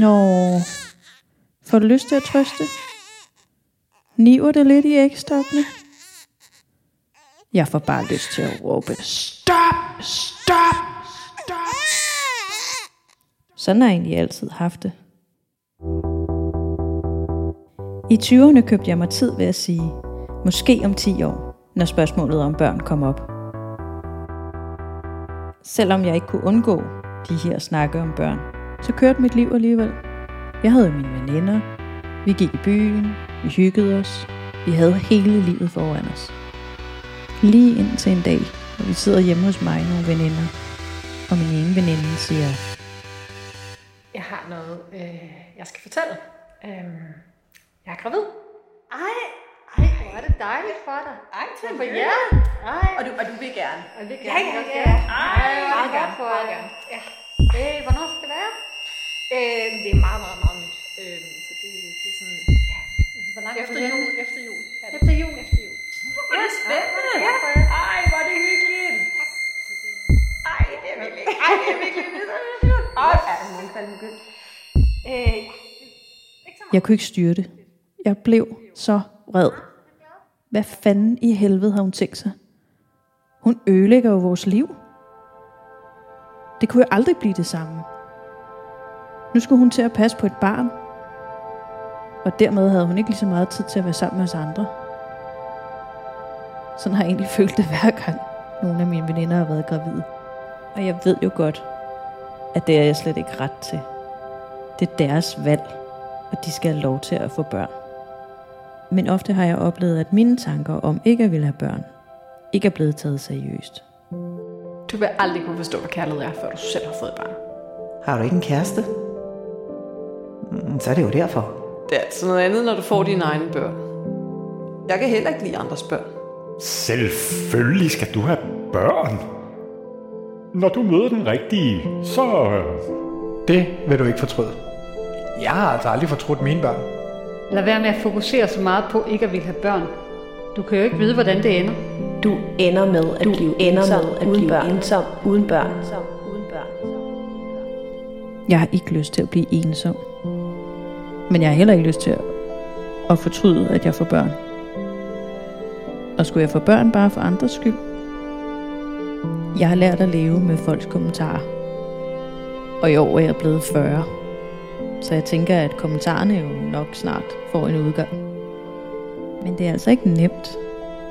Nå, får du lyst til at trøste? Niver det lidt i ægstokkene? Jeg får bare lyst til at råbe, stop, stop, stop. Sådan har jeg egentlig altid haft det. I 20'erne købte jeg mig tid ved at sige, måske om 10 år, når spørgsmålet om børn kom op. Selvom jeg ikke kunne undgå de her snakke om børn, så kørte mit liv alligevel. Jeg havde mine veninder, vi gik i byen, vi hyggede os, vi havde hele livet foran os. Lige indtil en dag, hvor vi sidder hjemme hos mig nogle veninder, og min ene veninde siger, Jeg har noget, øh, jeg skal fortælle. Øhm, jeg er gravid. Ej, ej, hvor er det dejligt for dig. Ej, For tillykke. jer. Ej, Og du, og du vil gerne. og Ja, gerne ja, også, ja. Ej, Ej, meget godt gerne, for meget jer. gerne. Ja. Øh, hvornår skal det være? Øh, det er meget, meget, meget nyt. Øh, så det, det er sådan, ja. Hvor langt Efter er det jul, efter jul. er det. Efter jul. Efter jul. Er det spændende. Ja. Ej, hvor er det hyggeligt. Ej, det er virkelig, ej, det er virkelig hyggeligt. Ej, er det nogen fandme begyndt. Øh, jeg kunne ikke styre det. Jeg blev så vred. Hvad fanden i helvede har hun tænkt sig? Hun ødelægger jo vores liv. Det kunne jo aldrig blive det samme. Nu skulle hun til at passe på et barn. Og dermed havde hun ikke lige så meget tid til at være sammen med os andre. Sådan har jeg egentlig følt det hver gang, nogle af mine veninder har været gravide. Og jeg ved jo godt, at det er jeg slet ikke ret til. Det er deres valg, og de skal have lov til at få børn. Men ofte har jeg oplevet, at mine tanker om ikke at ville have børn, ikke er blevet taget seriøst. Du vil aldrig kunne forstå, hvad kærlighed er, før du selv har fået et barn. Har du ikke en kæreste? Mm, Så er det jo derfor. Det er altså noget andet, når du får dine egne børn. Jeg kan heller ikke lide andres børn. Selvfølgelig skal du have børn. Når du møder den rigtige, så... øh, Det vil du ikke fortryde. Jeg har altså aldrig fortrudt mine børn. Lad være med at fokusere så meget på ikke at ville have børn. Du kan jo ikke vide, hvordan det ender. Du ender med at Du blive ender ensom, med at uden blive børn. ensom uden børn. Uden børn. Jeg har ikke lyst til at blive ensom. Men jeg har heller ikke lyst til at, at fortryde, at jeg får børn. Og skulle jeg få børn bare for andres skyld? Jeg har lært at leve med folks kommentarer. Og i år er jeg blevet 40. Så jeg tænker, at kommentarerne jo nok snart får en udgang. Men det er altså ikke nemt,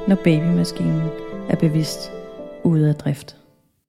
når babymaskinen er bevidst ude af drift.